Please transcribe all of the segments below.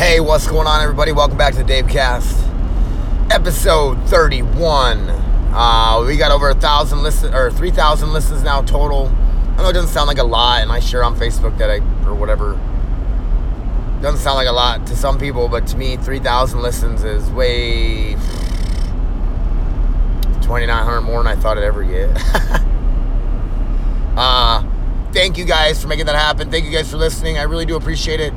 Hey, what's going on, everybody? Welcome back to the Dave Cast, episode 31. Uh, we got over a thousand listens or three thousand listens now total. I know it doesn't sound like a lot, and I share on Facebook that I or whatever. Doesn't sound like a lot to some people, but to me, three thousand listens is way twenty nine hundred more than I thought I'd ever get. uh, thank you guys for making that happen. Thank you guys for listening. I really do appreciate it.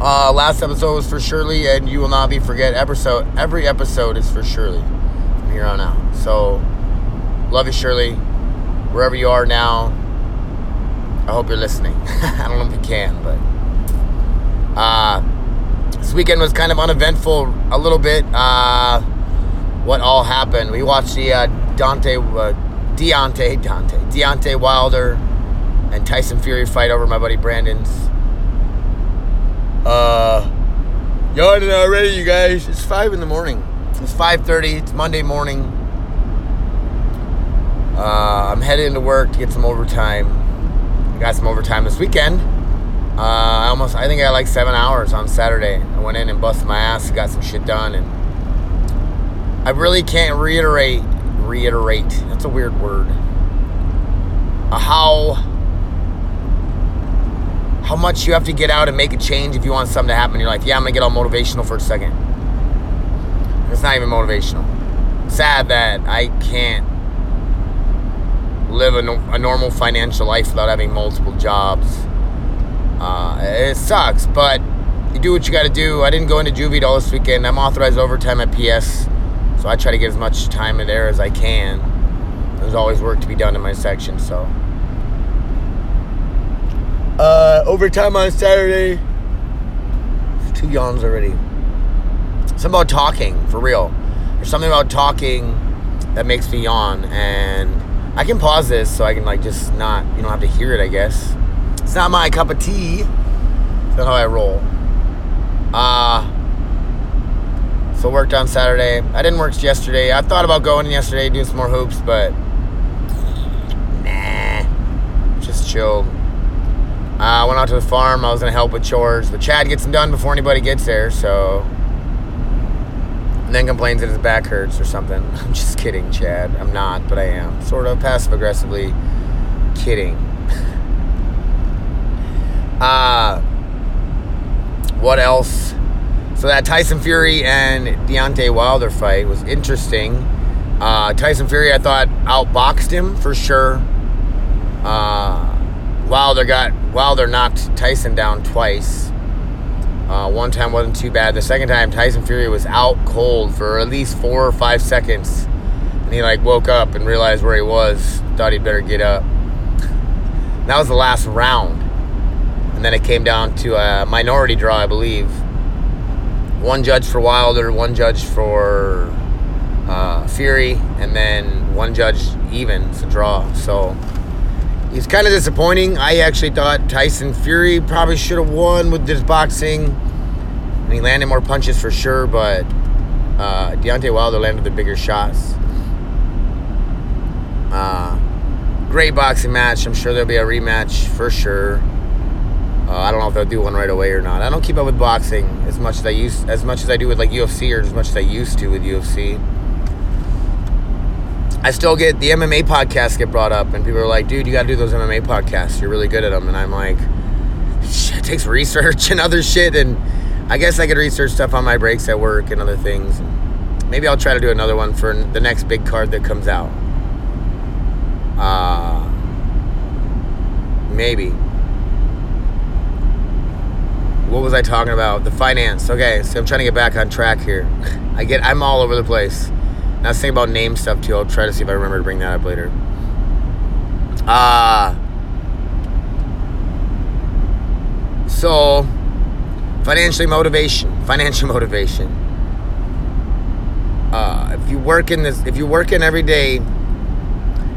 Uh, last episode was for Shirley, and you will not be forget. Episode every episode is for Shirley from here on out. So, love you, Shirley, wherever you are now. I hope you're listening. I don't know if you can, but uh, this weekend was kind of uneventful. A little bit. Uh, what all happened? We watched the uh, Dante, uh, Deontay, Dante, Deontay Wilder and Tyson Fury fight over my buddy Brandon's. Uh, yawning already, you guys. It's five in the morning. It's five thirty. It's Monday morning. Uh, I'm headed into work to get some overtime. I got some overtime this weekend. Uh, I almost, I think I had like seven hours on Saturday. I went in and busted my ass, got some shit done, and I really can't reiterate, reiterate. That's a weird word. Uh, how how much you have to get out and make a change if you want something to happen in your life. Yeah, I'm gonna get all motivational for a second. It's not even motivational. Sad that I can't live a, no- a normal financial life without having multiple jobs. Uh, it sucks, but you do what you got to do. I didn't go into juvie all this weekend. I'm authorized overtime at PS, so I try to get as much time in there as I can. There's always work to be done in my section, so. Uh, overtime on Saturday. Two yawns already. Something about talking, for real. There's something about talking that makes me yawn, and I can pause this so I can like just not, you don't have to hear it. I guess it's not my cup of tea. That's not how I roll. Uh so worked on Saturday. I didn't work yesterday. I thought about going in yesterday, doing some more hoops, but nah, just chill. I uh, went out to the farm. I was gonna help with chores, but Chad gets them done before anybody gets there. So, and then complains that his back hurts or something. I'm just kidding, Chad. I'm not, but I am. Sort of passive aggressively kidding. uh, what else? So that Tyson Fury and Deontay Wilder fight was interesting. Uh, Tyson Fury, I thought, outboxed him for sure. Uh, Wilder got Wilder knocked Tyson down twice. Uh, one time wasn't too bad. The second time, Tyson Fury was out cold for at least four or five seconds, and he like woke up and realized where he was. Thought he'd better get up. That was the last round, and then it came down to a minority draw, I believe. One judge for Wilder, one judge for uh, Fury, and then one judge even. It's a draw. So he's kind of disappointing. I actually thought Tyson Fury probably should have won with this boxing. And he landed more punches for sure, but uh, Deontay Wilder landed the bigger shots. Uh, great boxing match. I'm sure there'll be a rematch for sure. Uh, I don't know if they'll do one right away or not. I don't keep up with boxing as much as I used, as much as I do with like UFC or as much as I used to with UFC. I still get the MMA podcasts get brought up, and people are like, "Dude, you got to do those MMA podcasts. You're really good at them." And I'm like, "It takes research and other shit." And I guess I could research stuff on my breaks at work and other things. Maybe I'll try to do another one for the next big card that comes out. Uh, maybe. What was I talking about? The finance. Okay, so I'm trying to get back on track here. I get, I'm all over the place. I was thinking about name stuff too. I'll try to see if I remember to bring that up later. Uh, so, financially motivation. Financial motivation. Uh, if you work in this, if you work in every day,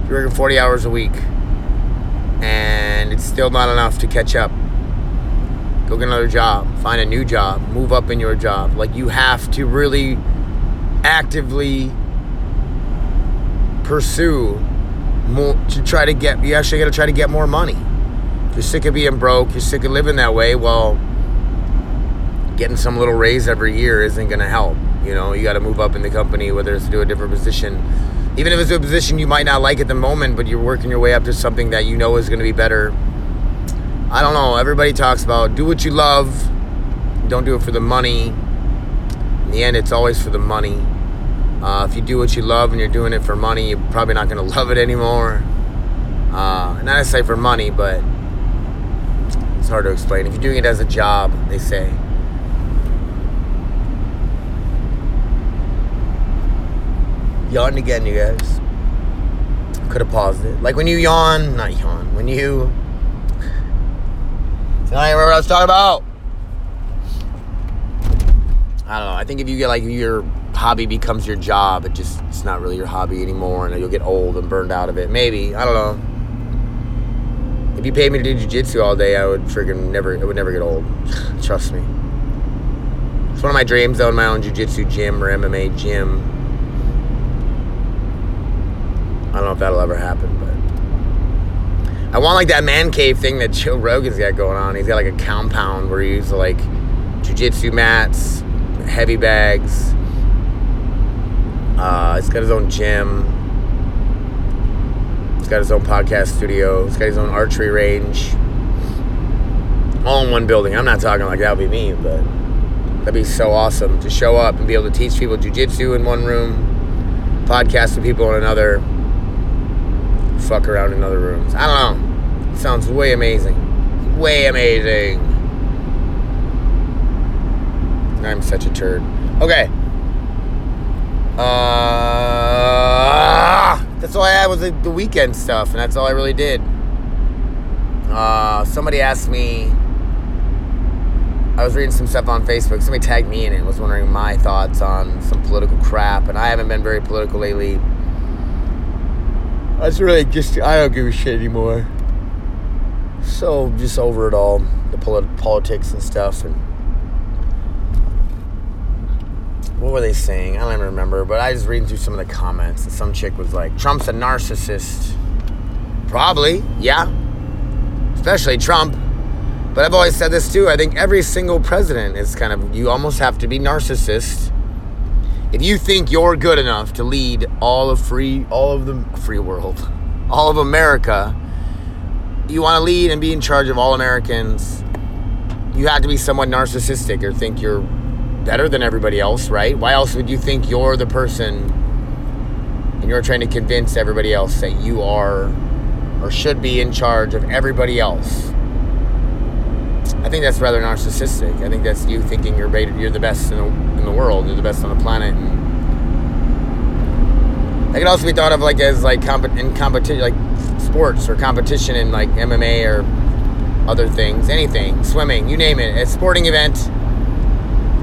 you're working 40 hours a week, and it's still not enough to catch up. Go get another job. Find a new job. Move up in your job. Like you have to really actively pursue more to try to get you actually got to try to get more money you're sick of being broke you're sick of living that way well getting some little raise every year isn't going to help. You know, you got to move up in the company, whether it's to do a different position. Even if it's a position you might not like at the moment, but you're working your way up to something that you know is going to be better. I don't know. Everybody talks about do what you love, don't do it for the money. In the end, it's always for the money. Uh, if you do what you love and you're doing it for money, you're probably not going to love it anymore. Uh, not necessarily for money, but it's hard to explain. If you're doing it as a job, they say. Yawned again, you guys. Could have paused it. Like when you yawn, not yawn, when you. I remember what I was talking about. I don't know. I think if you get like your hobby becomes your job, it just it's not really your hobby anymore, and you'll get old and burned out of it. Maybe I don't know. If you paid me to do jujitsu all day, I would freaking never. It would never get old. Trust me. It's one of my dreams to own my own jujitsu gym or MMA gym. I don't know if that'll ever happen, but I want like that man cave thing that Joe Rogan's got going on. He's got like a compound where he uses like jujitsu mats, heavy bags. Uh, he's got his own gym. He's got his own podcast studio. He's got his own archery range. All in one building. I'm not talking like that would be me, but that'd be so awesome to show up and be able to teach people jujitsu in one room, podcast with people in another, fuck around in other rooms. I don't know. It sounds way amazing. Way amazing. I'm such a turd. Okay. Uh, that's all I had was the, the weekend stuff, and that's all I really did. Uh, somebody asked me. I was reading some stuff on Facebook. Somebody tagged me in it. Was wondering my thoughts on some political crap, and I haven't been very political lately. That's really just I don't give a shit anymore. So just over it all, the polit- politics and stuff, and what were they saying? I don't even remember, but I was reading through some of the comments, and some chick was like, Trump's a narcissist. Probably, yeah. Especially Trump. But I've always said this too. I think every single president is kind of, you almost have to be narcissist. If you think you're good enough to lead all of free, all of the free world, all of America, you want to lead and be in charge of all Americans, you have to be somewhat narcissistic or think you're better than everybody else, right? Why else would you think you're the person and you're trying to convince everybody else that you are or should be in charge of everybody else? I think that's rather narcissistic. I think that's you thinking you're you're the best in the, in the world, you're the best on the planet. And that could also be thought of like as like comp- in competition, like sports or competition in like MMA or other things, anything, swimming, you name it, a sporting event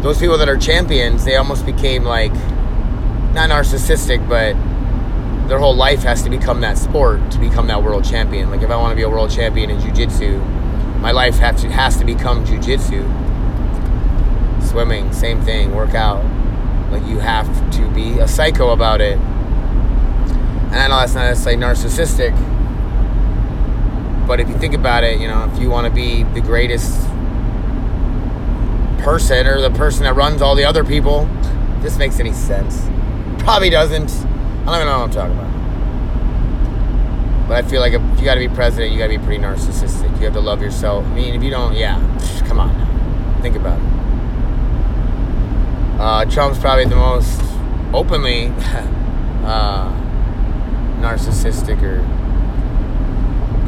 those people that are champions, they almost became like not narcissistic, but their whole life has to become that sport to become that world champion. Like if I want to be a world champion in jiu-jitsu, my life has to has to become jiu-jitsu. Swimming, same thing, workout. Like you have to be a psycho about it. And I know that's not necessarily narcissistic, but if you think about it, you know, if you want to be the greatest person or the person that runs all the other people. This makes any sense. Probably doesn't. I don't even know what I'm talking about. But I feel like if you got to be president, you got to be pretty narcissistic. You have to love yourself. I mean, if you don't, yeah, come on now. Think about it. Uh, Trump's probably the most openly uh, narcissistic or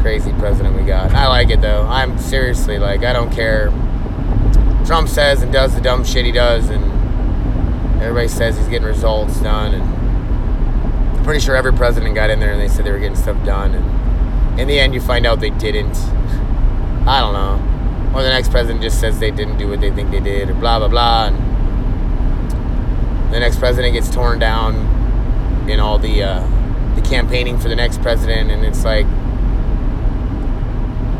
crazy president we got. I like it though. I'm seriously like, I don't care Trump says and does the dumb shit he does, and everybody says he's getting results done. And I'm pretty sure every president got in there and they said they were getting stuff done, and in the end, you find out they didn't. I don't know. Or the next president just says they didn't do what they think they did, or blah blah blah. And the next president gets torn down in all the uh, the campaigning for the next president, and it's like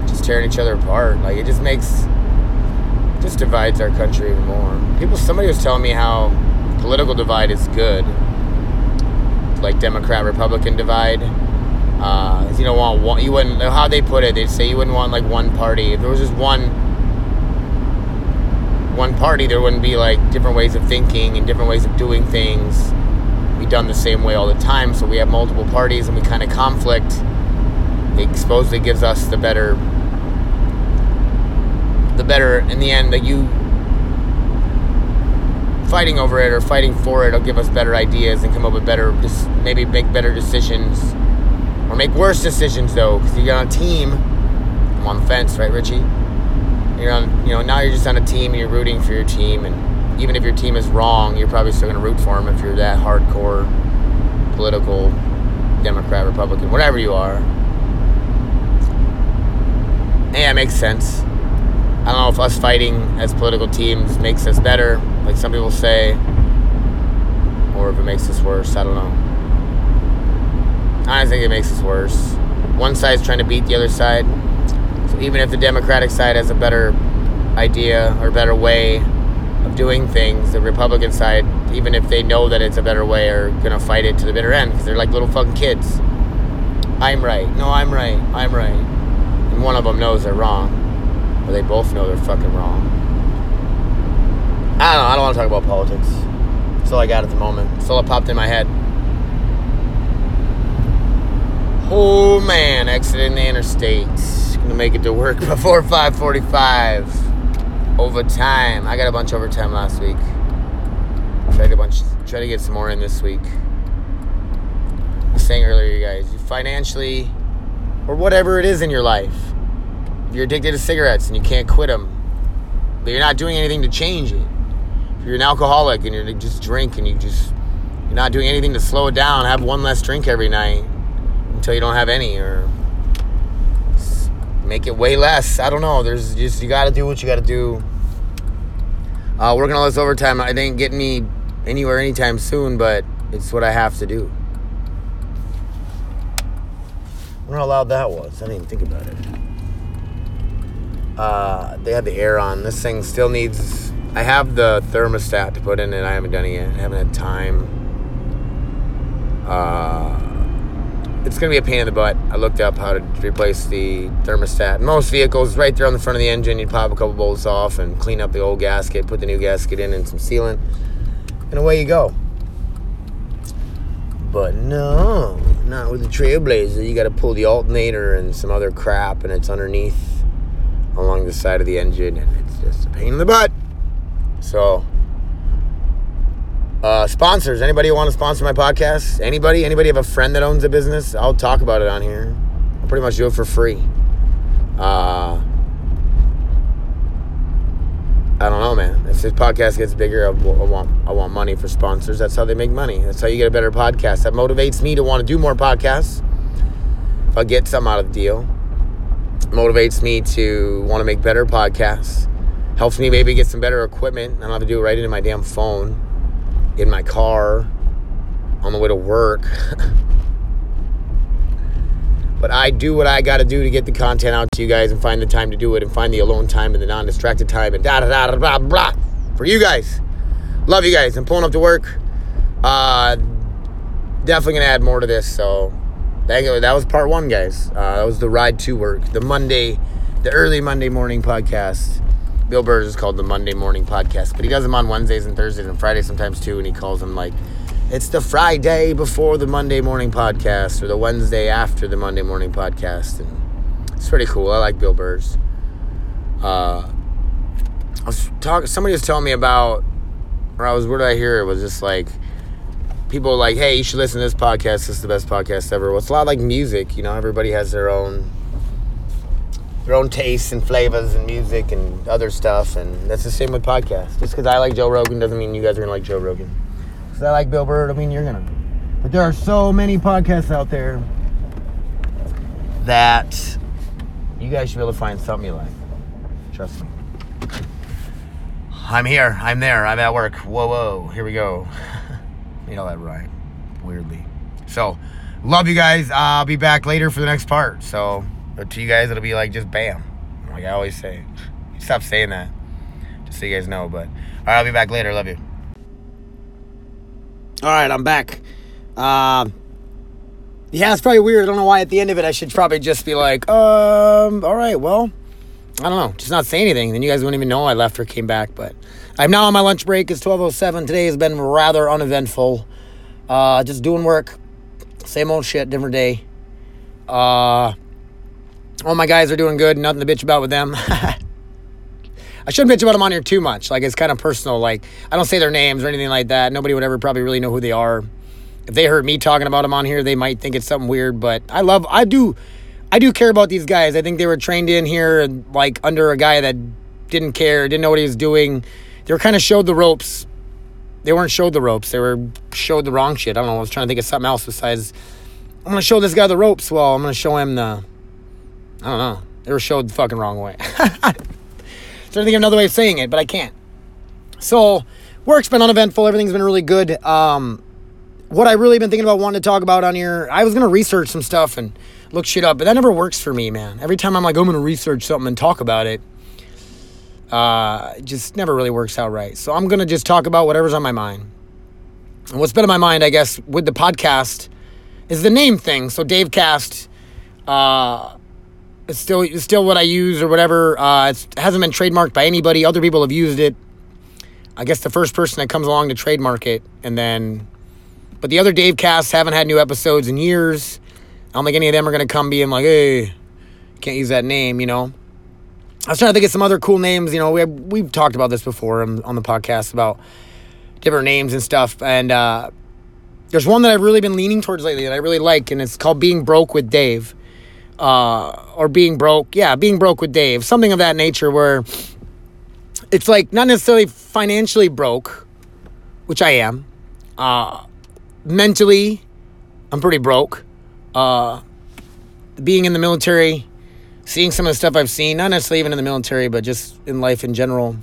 just tearing each other apart. Like it just makes just divides our country even more. People, somebody was telling me how political divide is good, like Democrat Republican divide. Uh, you don't want one. You wouldn't. How they put it, they'd say you wouldn't want like one party. If there was just one, one party, there wouldn't be like different ways of thinking and different ways of doing things. Be done the same way all the time. So we have multiple parties and we kind of conflict. It supposedly gives us the better, the better in the end that you fighting over it or fighting for it will give us better ideas and come up with better, just maybe make better decisions or make worse decisions though, because you're on a team. I'm on the fence, right, Richie? You're on, you know, now you're just on a team and you're rooting for your team, and even if your team is wrong, you're probably still going to root for them if you're that hardcore political Democrat, Republican, whatever you are. Yeah, it makes sense. I don't know if us fighting as political teams makes us better, like some people say, or if it makes us worse. I don't know. I think it makes us worse. One side's trying to beat the other side. So even if the Democratic side has a better idea or better way of doing things, the Republican side, even if they know that it's a better way, are gonna fight it to the bitter end because they're like little fucking kids. I'm right. No, I'm right. I'm right. And one of them knows they're wrong or they both know they're fucking wrong. I don't know. I don't want to talk about politics. That's all I got at the moment. That's all that popped in my head. Oh man, exiting the interstate. Gonna make it to work before 5:45. Overtime. I got a bunch overtime last week. Tried a bunch. Try to get some more in this week. I was saying earlier, you guys, you financially, or whatever it is in your life, you're addicted to cigarettes and you can't quit them, but you're not doing anything to change it. If you're an alcoholic and you're just drink and you just you're not doing anything to slow it down, have one less drink every night until you don't have any, or make it way less. I don't know. There's just you got to do what you got to do. Uh, working all this overtime, I didn't get me anywhere anytime soon, but it's what I have to do. I wonder how loud that was. I didn't even think about it. Uh, they had the air on. This thing still needs. I have the thermostat to put in it. I haven't done it yet. I haven't had time. Uh, it's gonna be a pain in the butt. I looked up how to replace the thermostat. Most vehicles, right there on the front of the engine, you pop a couple bolts off and clean up the old gasket, put the new gasket in, and some sealant, and away you go. But no, not with the Trailblazer. You got to pull the alternator and some other crap, and it's underneath along the side of the engine, and it's just a pain in the butt. So, uh, sponsors. Anybody want to sponsor my podcast? Anybody? Anybody have a friend that owns a business? I'll talk about it on here. I'll pretty much do it for free. Uh, I don't know, man. If this podcast gets bigger, I, want I want money for sponsors. That's how they make money. That's how you get a better podcast. That motivates me to want to do more podcasts. If I get some out of the deal motivates me to want to make better podcasts. Helps me maybe get some better equipment. I don't have to do it right into my damn phone, in my car, on the way to work. but I do what I got to do to get the content out to you guys and find the time to do it and find the alone time and the non distracted time and da da da da blah blah for you guys. Love you guys. I'm pulling up to work. Uh, definitely gonna add more to this. So that was part one, guys. Uh, that was the ride to work, the Monday, the early Monday morning podcast. Bill Burr is called the Monday Morning Podcast, but he does them on Wednesdays and Thursdays and Fridays sometimes too, and he calls them like it's the Friday before the Monday Morning Podcast or the Wednesday after the Monday Morning Podcast, and it's pretty cool. I like Bill Burr's. Uh, I was talking. Somebody was telling me about, or I was. Where did I hear it? Was just like people are like, hey, you should listen to this podcast. This is the best podcast ever. Well, it's a lot like music. You know, everybody has their own their own tastes and flavors and music and other stuff, and that's the same with podcasts. Just because I like Joe Rogan doesn't mean you guys are gonna like Joe Rogan. Because I like Bill Burr, I mean you're gonna. But there are so many podcasts out there that you guys should be able to find something you like. Trust me. I'm here. I'm there. I'm at work. Whoa, whoa. Here we go. made all that right, weirdly. So, love you guys. I'll be back later for the next part. So, to you guys, it'll be like just bam, like I always say. Stop saying that, just so you guys know. But all right, I'll be back later. Love you. All right, I'm back. Uh, yeah, it's probably weird. I don't know why at the end of it I should probably just be like, um, all right, well, I don't know, just not say anything. Then you guys wouldn't even know I left or came back. But I'm now on my lunch break. It's 12:07. Today has been rather uneventful. Uh, just doing work, same old shit, different day. Uh, all my guys are doing good. Nothing to bitch about with them. I shouldn't bitch about them on here too much. Like it's kind of personal. Like I don't say their names or anything like that. Nobody would ever probably really know who they are. If they heard me talking about them on here, they might think it's something weird. But I love, I do, I do care about these guys. I think they were trained in here and like under a guy that didn't care, didn't know what he was doing. They were kind of showed the ropes. They weren't showed the ropes. They were showed the wrong shit. I don't know. I was trying to think of something else besides. I'm gonna show this guy the ropes. Well, I'm gonna show him the. I don't know. They were showed the fucking wrong way. trying to think of another way of saying it, but I can't. So, work's been uneventful. Everything's been really good. Um, what I really been thinking about wanting to talk about on here, I was gonna research some stuff and look shit up, but that never works for me, man. Every time I'm like, I'm gonna research something and talk about it, uh, just never really works out right. So I'm gonna just talk about whatever's on my mind. And what's been on my mind, I guess, with the podcast is the name thing. So Dave Cast, uh, it's still it's still what I use or whatever. Uh, it hasn't been trademarked by anybody. Other people have used it. I guess the first person that comes along to trademark it, and then, but the other Dave casts haven't had new episodes in years. I don't think any of them are gonna come being like, hey, can't use that name, you know. I was trying to think of some other cool names. You know, we have, we've talked about this before on, the podcast about different names and stuff, and uh, there's one that I've really been leaning towards lately that I really like, and it's called Being Broke with Dave uh, or being broke. Yeah, being broke with Dave, something of that nature, where it's like not necessarily financially broke, which I am. Uh, mentally, I'm pretty broke. Uh, being in the military, seeing some of the stuff I've seen, not necessarily even in the military, but just in life in general.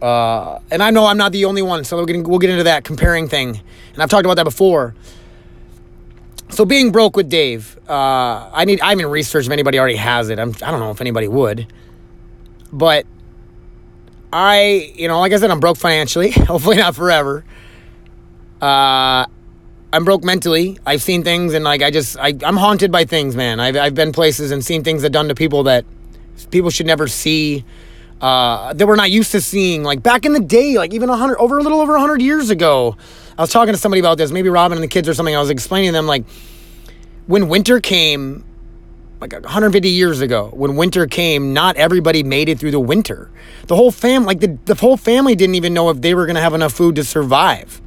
Uh, and I know I'm not the only one, so we'll get, we'll get into that comparing thing. And I've talked about that before. So being broke with Dave, uh, I need I haven't researched if anybody already has it. I'm, I don't know if anybody would, but I, you know, like I said, I'm broke financially. Hopefully not forever. Uh, I'm broke mentally. I've seen things and like I just I, I'm haunted by things, man. I've I've been places and seen things that done to people that people should never see. Uh, that we're not used to seeing. Like back in the day, like even a hundred over a little over a hundred years ago. I was talking to somebody about this, maybe Robin and the kids or something. I was explaining to them like when winter came, like 150 years ago, when winter came, not everybody made it through the winter. The whole fam, like the, the whole family didn't even know if they were gonna have enough food to survive.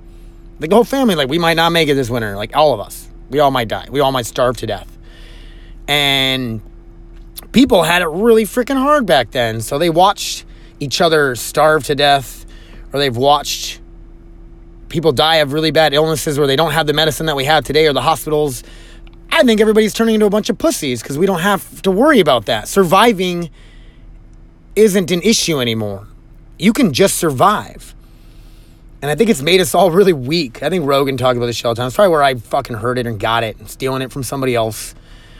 Like the whole family, like we might not make it this winter. Like all of us, we all might die. We all might starve to death. And people had it really freaking hard back then. So they watched each other starve to death, or they've watched people die of really bad illnesses where they don't have the medicine that we have today or the hospitals. I think everybody's turning into a bunch of pussies because we don't have to worry about that. Surviving isn't an issue anymore. You can just survive. And I think it's made us all really weak. I think Rogan talked about this all the time. It's probably where I fucking heard it and got it and stealing it from somebody else.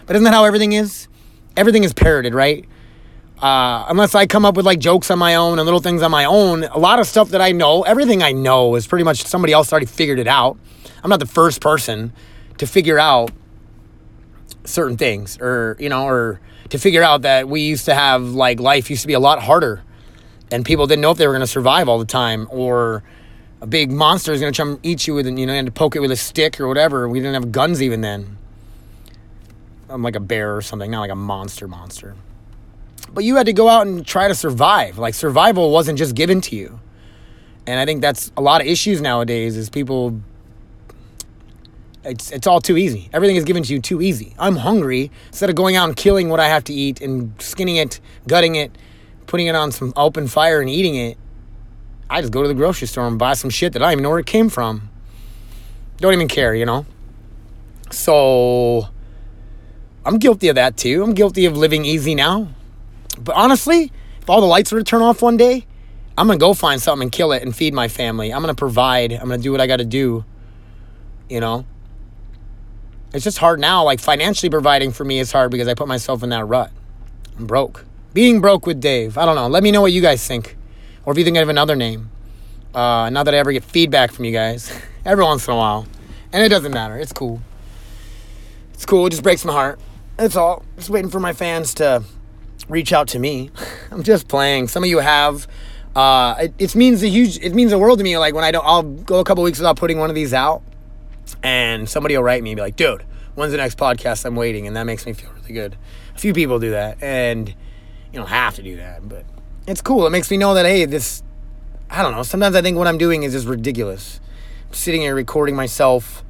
But isn't that how everything is? Everything is parroted, right? uh, unless I come up with like jokes on my own and little things on my own, a lot of stuff that I know, everything I know is pretty much somebody else already figured it out. I'm not the first person to figure out certain things or, you know, or to figure out that we used to have like life used to be a lot harder and people didn't know if they were going to survive all the time or a big monster is going to come eat you with, you know, and to poke it with a stick or whatever. We didn't have guns even then. I'm like a bear or something, not like a monster monster but you had to go out and try to survive. Like survival wasn't just given to you. And I think that's a lot of issues nowadays is people it's it's all too easy. Everything is given to you too easy. I'm hungry. Instead of going out and killing what I have to eat and skinning it, gutting it, putting it on some open fire and eating it, I just go to the grocery store and buy some shit that I don't even know where it came from. Don't even care, you know? So I'm guilty of that too. I'm guilty of living easy now. But honestly, if all the lights were to turn off one day, I'm gonna go find something and kill it and feed my family. I'm gonna provide. I'm gonna do what I gotta do. You know? It's just hard now. Like financially providing for me is hard because I put myself in that rut. I'm broke. Being broke with Dave. I don't know. Let me know what you guys think. Or if you think of another name. Uh, not that I ever get feedback from you guys. Every once in a while. And it doesn't matter. It's cool. It's cool. It just breaks my heart. That's all. Just waiting for my fans to reach out to me. I'm just playing. Some of you have. Uh, it, it means a huge. It means the world to me. Like when I don't, I'll go a couple weeks without putting one of these out, and somebody will write me and be like, "Dude, when's the next podcast? I'm waiting," and that makes me feel really good. A few people do that, and you don't have to do that, but it's cool. It makes me know that hey, this. I don't know. Sometimes I think what I'm doing is just ridiculous. I'm sitting here recording myself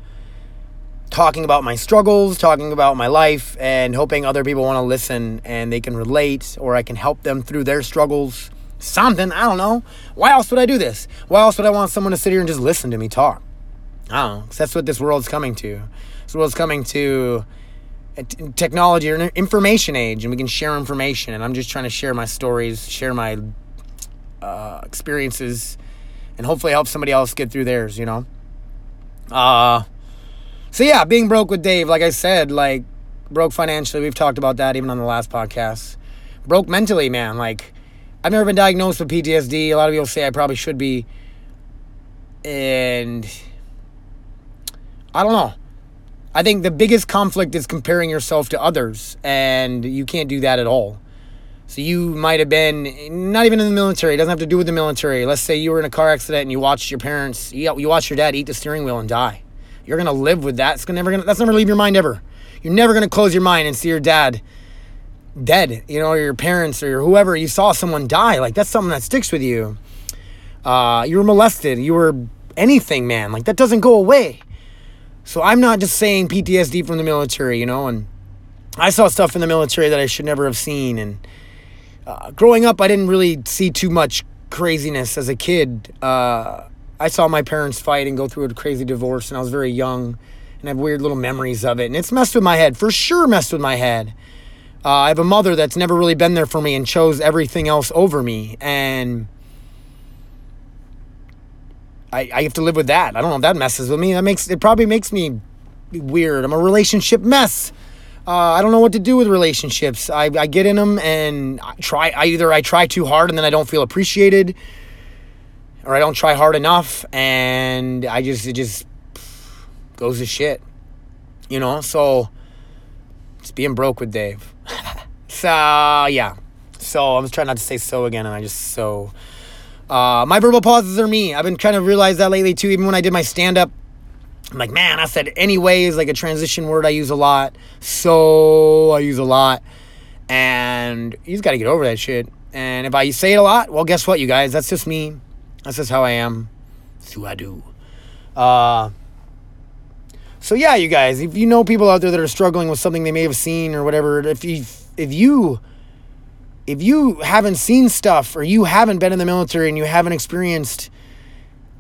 talking about my struggles, talking about my life, and hoping other people want to listen and they can relate or I can help them through their struggles. Something, I don't know. Why else would I do this? Why else would I want someone to sit here and just listen to me talk? I don't know. Cause that's what this world's coming to. This world's coming to technology or information age, and we can share information. And I'm just trying to share my stories, share my uh, experiences, and hopefully help somebody else get through theirs, you know? Uh, so yeah, being broke with Dave, like I said, like broke financially. We've talked about that even on the last podcast. Broke mentally, man. Like I've never been diagnosed with PTSD. A lot of people say I probably should be, and I don't know. I think the biggest conflict is comparing yourself to others, and you can't do that at all. So you might have been not even in the military. It doesn't have to do with the military. Let's say you were in a car accident and you watched your parents, you watched your dad eat the steering wheel and die. You're gonna live with that. It's never gonna that's never leave your mind ever. You're never gonna close your mind and see your dad dead, you know, or your parents or whoever you saw someone die. Like that's something that sticks with you. Uh, you were molested. You were anything, man. Like that doesn't go away. So I'm not just saying PTSD from the military, you know, and I saw stuff in the military that I should never have seen. And uh, growing up, I didn't really see too much craziness as a kid. Uh, I saw my parents fight and go through a crazy divorce, and I was very young, and I have weird little memories of it, and it's messed with my head for sure. Messed with my head. Uh, I have a mother that's never really been there for me and chose everything else over me, and I, I have to live with that. I don't know if that messes with me. That makes it probably makes me weird. I'm a relationship mess. Uh, I don't know what to do with relationships. I, I get in them and I try. I either I try too hard and then I don't feel appreciated, or I don't try hard enough and I just it just goes to shit. You know, so it's being broke with Dave. so yeah. So I'm just trying not to say so again and I just so uh, my verbal pauses are me. I've been trying to realize that lately too, even when I did my stand up. I'm like, man, I said anyways, like a transition word I use a lot. So I use a lot. And you just got to get over that shit. And if I say it a lot, well, guess what, you guys? That's just me. That's just how I am. That's who I do. Uh, so yeah, you guys, if you know people out there that are struggling with something they may have seen or whatever, if you if you if you haven't seen stuff or you haven't been in the military and you haven't experienced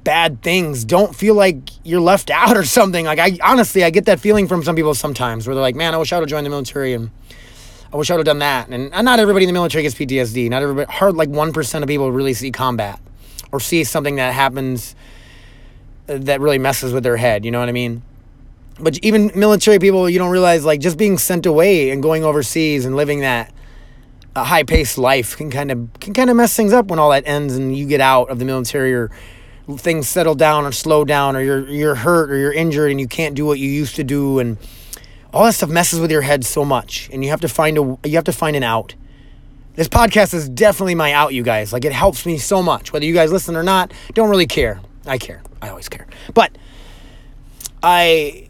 bad things, don't feel like you're left out or something. Like I honestly, I get that feeling from some people sometimes where they're like, "Man, I wish I would have joined the military and I wish I would have done that." And, and not everybody in the military gets PTSD. Not everybody, hard like one percent of people really see combat or see something that happens uh, that really messes with their head. You know what I mean? But even military people, you don't realize like just being sent away and going overseas and living that a high paced life can kind of can kind of mess things up when all that ends and you get out of the military or things settle down or slow down or you're you're hurt or you're injured and you can't do what you used to do and all that stuff messes with your head so much and you have to find a you have to find an out this podcast is definitely my out, you guys. Like, it helps me so much. Whether you guys listen or not, don't really care. I care. I always care. But I.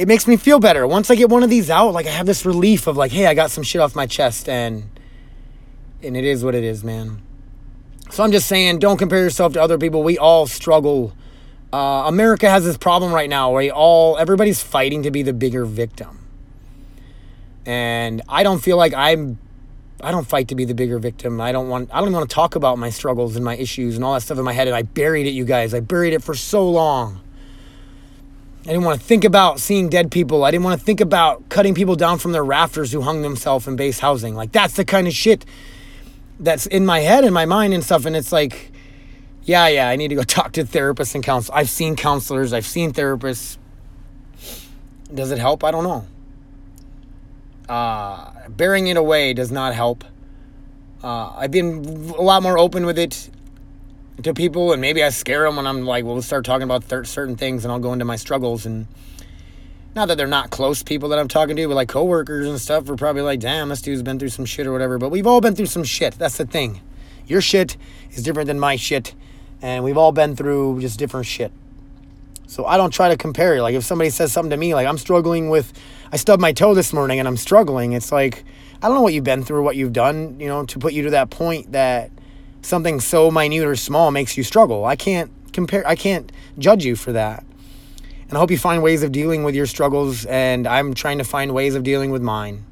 It makes me feel better. Once I get one of these out, like, I have this relief of, like, hey, I got some shit off my chest, and. And it is what it is, man. So I'm just saying, don't compare yourself to other people. We all struggle. Uh, America has this problem right now where all everybody's fighting to be the bigger victim, and I don't feel like I'm I don't fight to be the bigger victim. I don't want I don't even want to talk about my struggles and my issues and all that stuff in my head and I buried it you guys. I buried it for so long. I didn't want to think about seeing dead people. I didn't want to think about cutting people down from their rafters who hung themselves in base housing. Like that's the kind of shit that's in my head and my mind and stuff and it's like yeah, yeah, I need to go talk to therapists and counselors. I've seen counselors, I've seen therapists. Does it help? I don't know. Uh, bearing it away does not help. Uh, I've been a lot more open with it to people, and maybe I scare them when I'm like, well, we'll start talking about th- certain things, and I'll go into my struggles. And not that they're not close people that I'm talking to, but like coworkers and stuff are probably like, damn, this dude's been through some shit or whatever. But we've all been through some shit. That's the thing. Your shit is different than my shit. And we've all been through just different shit. So I don't try to compare. Like if somebody says something to me, like I'm struggling with, I stubbed my toe this morning and I'm struggling. It's like, I don't know what you've been through, what you've done, you know, to put you to that point that something so minute or small makes you struggle. I can't compare, I can't judge you for that. And I hope you find ways of dealing with your struggles, and I'm trying to find ways of dealing with mine.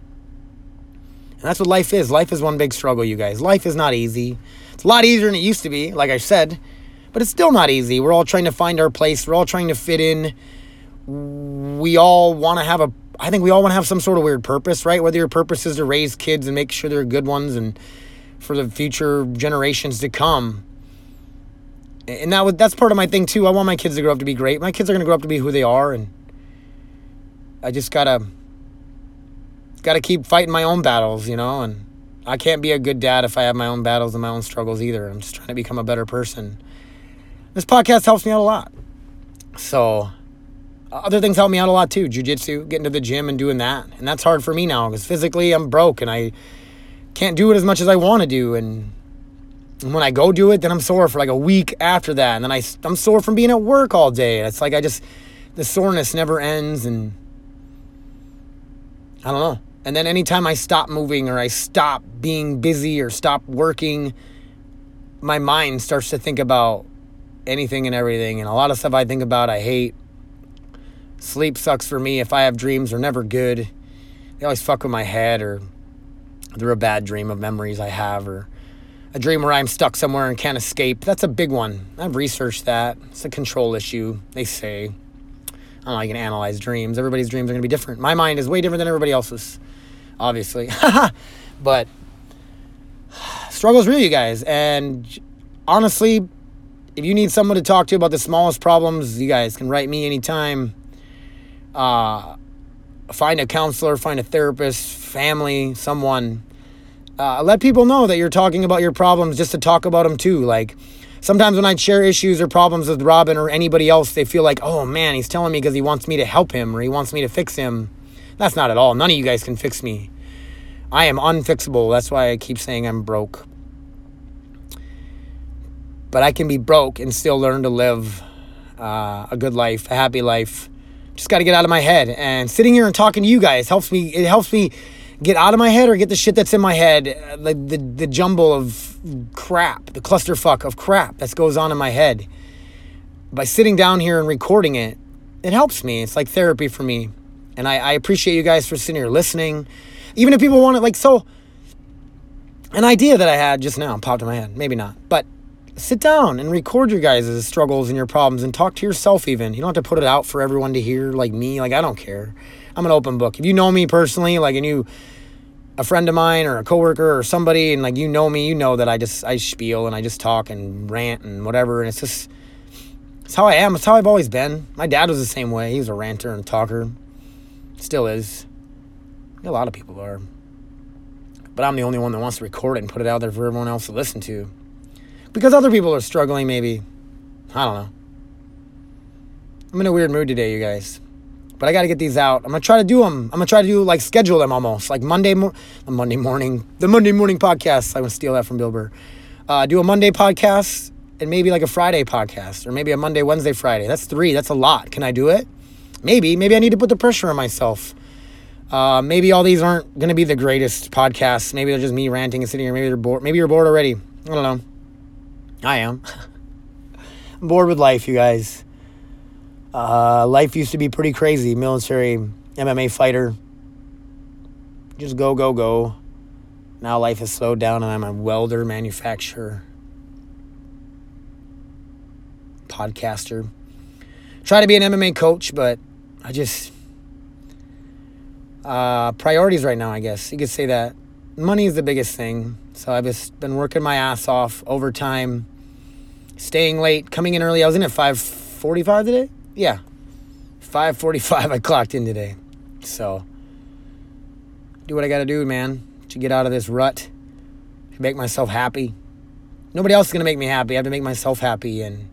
And that's what life is. Life is one big struggle, you guys. Life is not easy. It's a lot easier than it used to be, like I said, but it's still not easy. We're all trying to find our place, we're all trying to fit in. We all want to have a, I think we all want to have some sort of weird purpose, right? Whether your purpose is to raise kids and make sure they're good ones and for the future generations to come and that that's part of my thing too. I want my kids to grow up to be great. My kids are going to grow up to be who they are, and I just gotta gotta keep fighting my own battles, you know. And I can't be a good dad if I have my own battles and my own struggles either. I'm just trying to become a better person. This podcast helps me out a lot. So uh, other things help me out a lot too. Jiu-jitsu, getting to the gym and doing that, and that's hard for me now because physically I'm broke and I can't do it as much as I want to do and and when I go do it, then I'm sore for like a week after that. And then I, I'm sore from being at work all day. It's like I just, the soreness never ends. And I don't know. And then anytime I stop moving or I stop being busy or stop working, my mind starts to think about anything and everything. And a lot of stuff I think about, I hate. Sleep sucks for me. If I have dreams, they're never good. They always fuck with my head or they're a bad dream of memories I have or a dream where I'm stuck somewhere and can't escape. That's a big one. I've researched that. It's a control issue, they say. I don't know, you can analyze dreams. Everybody's dreams are going to be different. My mind is way different than everybody else's, obviously. but struggle's real, you guys. And honestly, if you need someone to talk to about the smallest problems, you guys can write me anytime. Uh, find a counselor, find a therapist, family, someone uh, let people know that you're talking about your problems just to talk about them too. Like sometimes when I share issues or problems with Robin or anybody else, they feel like, oh man, he's telling me because he wants me to help him or he wants me to fix him. That's not at all. None of you guys can fix me. I am unfixable. That's why I keep saying I'm broke. But I can be broke and still learn to live uh, a good life, a happy life. Just got to get out of my head. And sitting here and talking to you guys helps me. It helps me get out of my head or get the shit that's in my head, uh, the, the, the jumble of crap, the clusterfuck of crap that goes on in my head. By sitting down here and recording it, it helps me. It's like therapy for me. And I, I appreciate you guys for sitting here listening. Even if people want it, like, so, an idea that I had just now popped in my head. Maybe not. But sit down and record your guys' struggles and your problems and talk to yourself even. You don't have to put it out for everyone to hear like me. Like, I don't care. I'm an open book. If you know me personally, like, and you, a friend of mine or a coworker or somebody, and like you know me, you know that I just I spiel and I just talk and rant and whatever, and it's just it's how I am. It's how I've always been. My dad was the same way. He was a ranter and talker, still is. A lot of people are, but I'm the only one that wants to record it and put it out there for everyone else to listen to, because other people are struggling. Maybe I don't know. I'm in a weird mood today, you guys but I got to get these out. I'm gonna try to do them. I'm gonna try to do like schedule them almost like Monday, mo- Monday morning, the Monday morning podcast. I'm gonna steal that from Bill Burr. Uh, do a Monday podcast and maybe like a Friday podcast or maybe a Monday, Wednesday, Friday. That's three. That's a lot. Can I do it? Maybe. Maybe I need to put the pressure on myself. Uh, maybe all these aren't gonna be the greatest podcasts. Maybe they're just me ranting and sitting here. Maybe they're bored. Maybe you're bored already. I don't know. I am. I'm bored with life, you guys. Uh, life used to be pretty crazy. Military, MMA fighter. Just go, go, go. Now life has slowed down and I'm a welder manufacturer. Podcaster. Try to be an MMA coach, but I just. Uh, priorities right now, I guess. You could say that. Money is the biggest thing. So I've just been working my ass off overtime, staying late, coming in early. I was in at 5:45 today yeah, 5:45 I clocked in today. So do what I got to do, man, to get out of this rut, to make myself happy. Nobody else is going to make me happy. I have to make myself happy and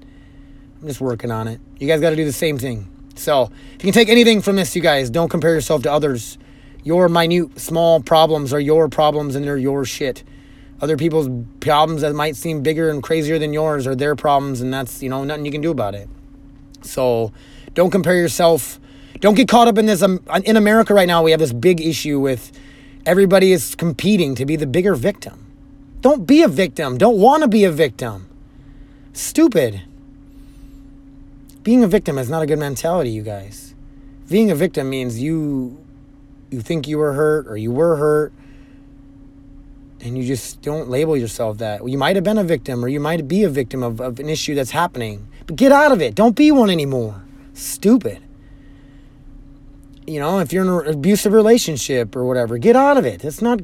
I'm just working on it. You guys got to do the same thing. So, if you can take anything from this, you guys, don't compare yourself to others. Your minute, small problems are your problems and they're your shit. Other people's problems that might seem bigger and crazier than yours are their problems, and that's, you know, nothing you can do about it. So, don't compare yourself. Don't get caught up in this. Um, in America right now, we have this big issue with everybody is competing to be the bigger victim. Don't be a victim. Don't want to be a victim. Stupid. Being a victim is not a good mentality, you guys. Being a victim means you you think you were hurt or you were hurt and you just don't label yourself that. You might have been a victim or you might be a victim of, of an issue that's happening. But get out of it. Don't be one anymore. Stupid. You know, if you're in an abusive relationship or whatever, get out of it. It's not,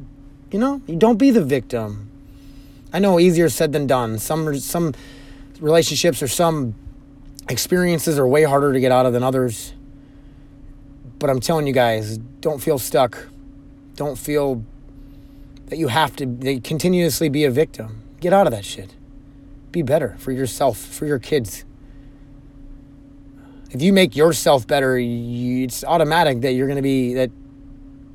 you know, you don't be the victim. I know easier said than done. Some some relationships or some experiences are way harder to get out of than others. But I'm telling you guys, don't feel stuck. Don't feel that you have to continuously be a victim. Get out of that shit. Be better for yourself, for your kids. If you make yourself better, you, it's automatic that you're going to be, that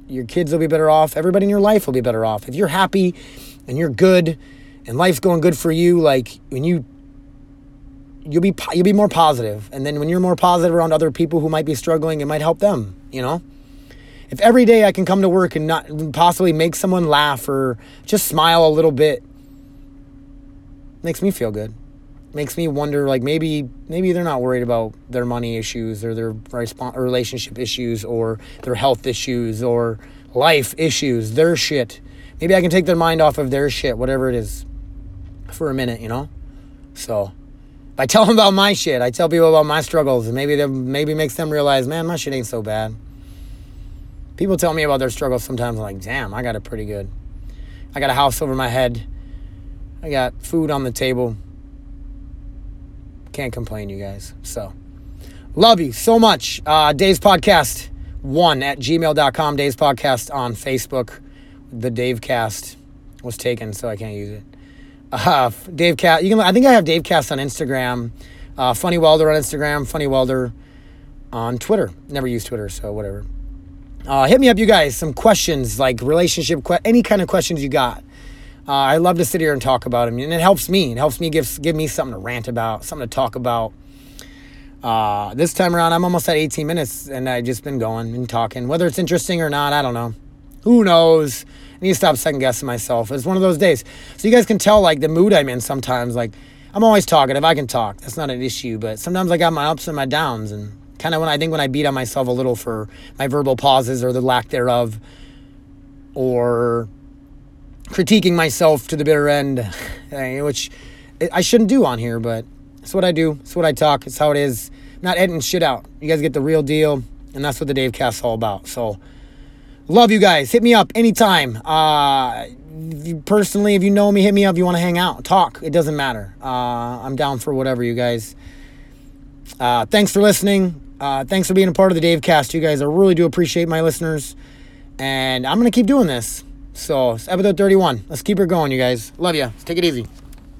your kids will be better off. Everybody in your life will be better off. If you're happy and you're good and life's going good for you, like when you you'll be you'll be more positive and then when you're more positive around other people who might be struggling it might help them you know if every day i can come to work and not possibly make someone laugh or just smile a little bit makes me feel good makes me wonder like maybe maybe they're not worried about their money issues or their relationship issues or their health issues or life issues their shit maybe i can take their mind off of their shit whatever it is for a minute you know so if I tell them about my shit. I tell people about my struggles, and maybe that maybe makes them realize, man, my shit ain't so bad. People tell me about their struggles sometimes. I'm like, damn, I got it pretty good. I got a house over my head. I got food on the table. Can't complain, you guys. So, love you so much. Uh, Dave's Podcast, one at gmail.com. Dave's Podcast on Facebook. The Dave Cast was taken, so I can't use it. Uh, Dave Cast. You can. I think I have Dave Cast on Instagram. Uh, Funny Welder on Instagram. Funny Welder on Twitter. Never use Twitter, so whatever. Uh, hit me up, you guys. Some questions like relationship, que- any kind of questions you got. Uh, I love to sit here and talk about them, and it helps me. It helps me give give me something to rant about, something to talk about. Uh, this time around, I'm almost at 18 minutes, and I've just been going and talking. Whether it's interesting or not, I don't know. Who knows? I need to stop second guessing myself. It's one of those days. So you guys can tell like the mood I'm in sometimes. Like I'm always talking if I can talk. That's not an issue. But sometimes I got my ups and my downs, and kind of when I think when I beat on myself a little for my verbal pauses or the lack thereof, or critiquing myself to the bitter end, which I shouldn't do on here, but it's what I do. It's what I talk. It's how it is. I'm not editing shit out. You guys get the real deal, and that's what the Dave Cast's all about. So. Love you guys. Hit me up anytime. Uh, you, personally, if you know me, hit me up. If you want to hang out, talk. It doesn't matter. Uh, I'm down for whatever, you guys. Uh, thanks for listening. Uh, thanks for being a part of the Dave Cast. You guys, I really do appreciate my listeners. And I'm to keep doing this. So, it's episode 31. Let's keep it going, you guys. Love you. Take it easy.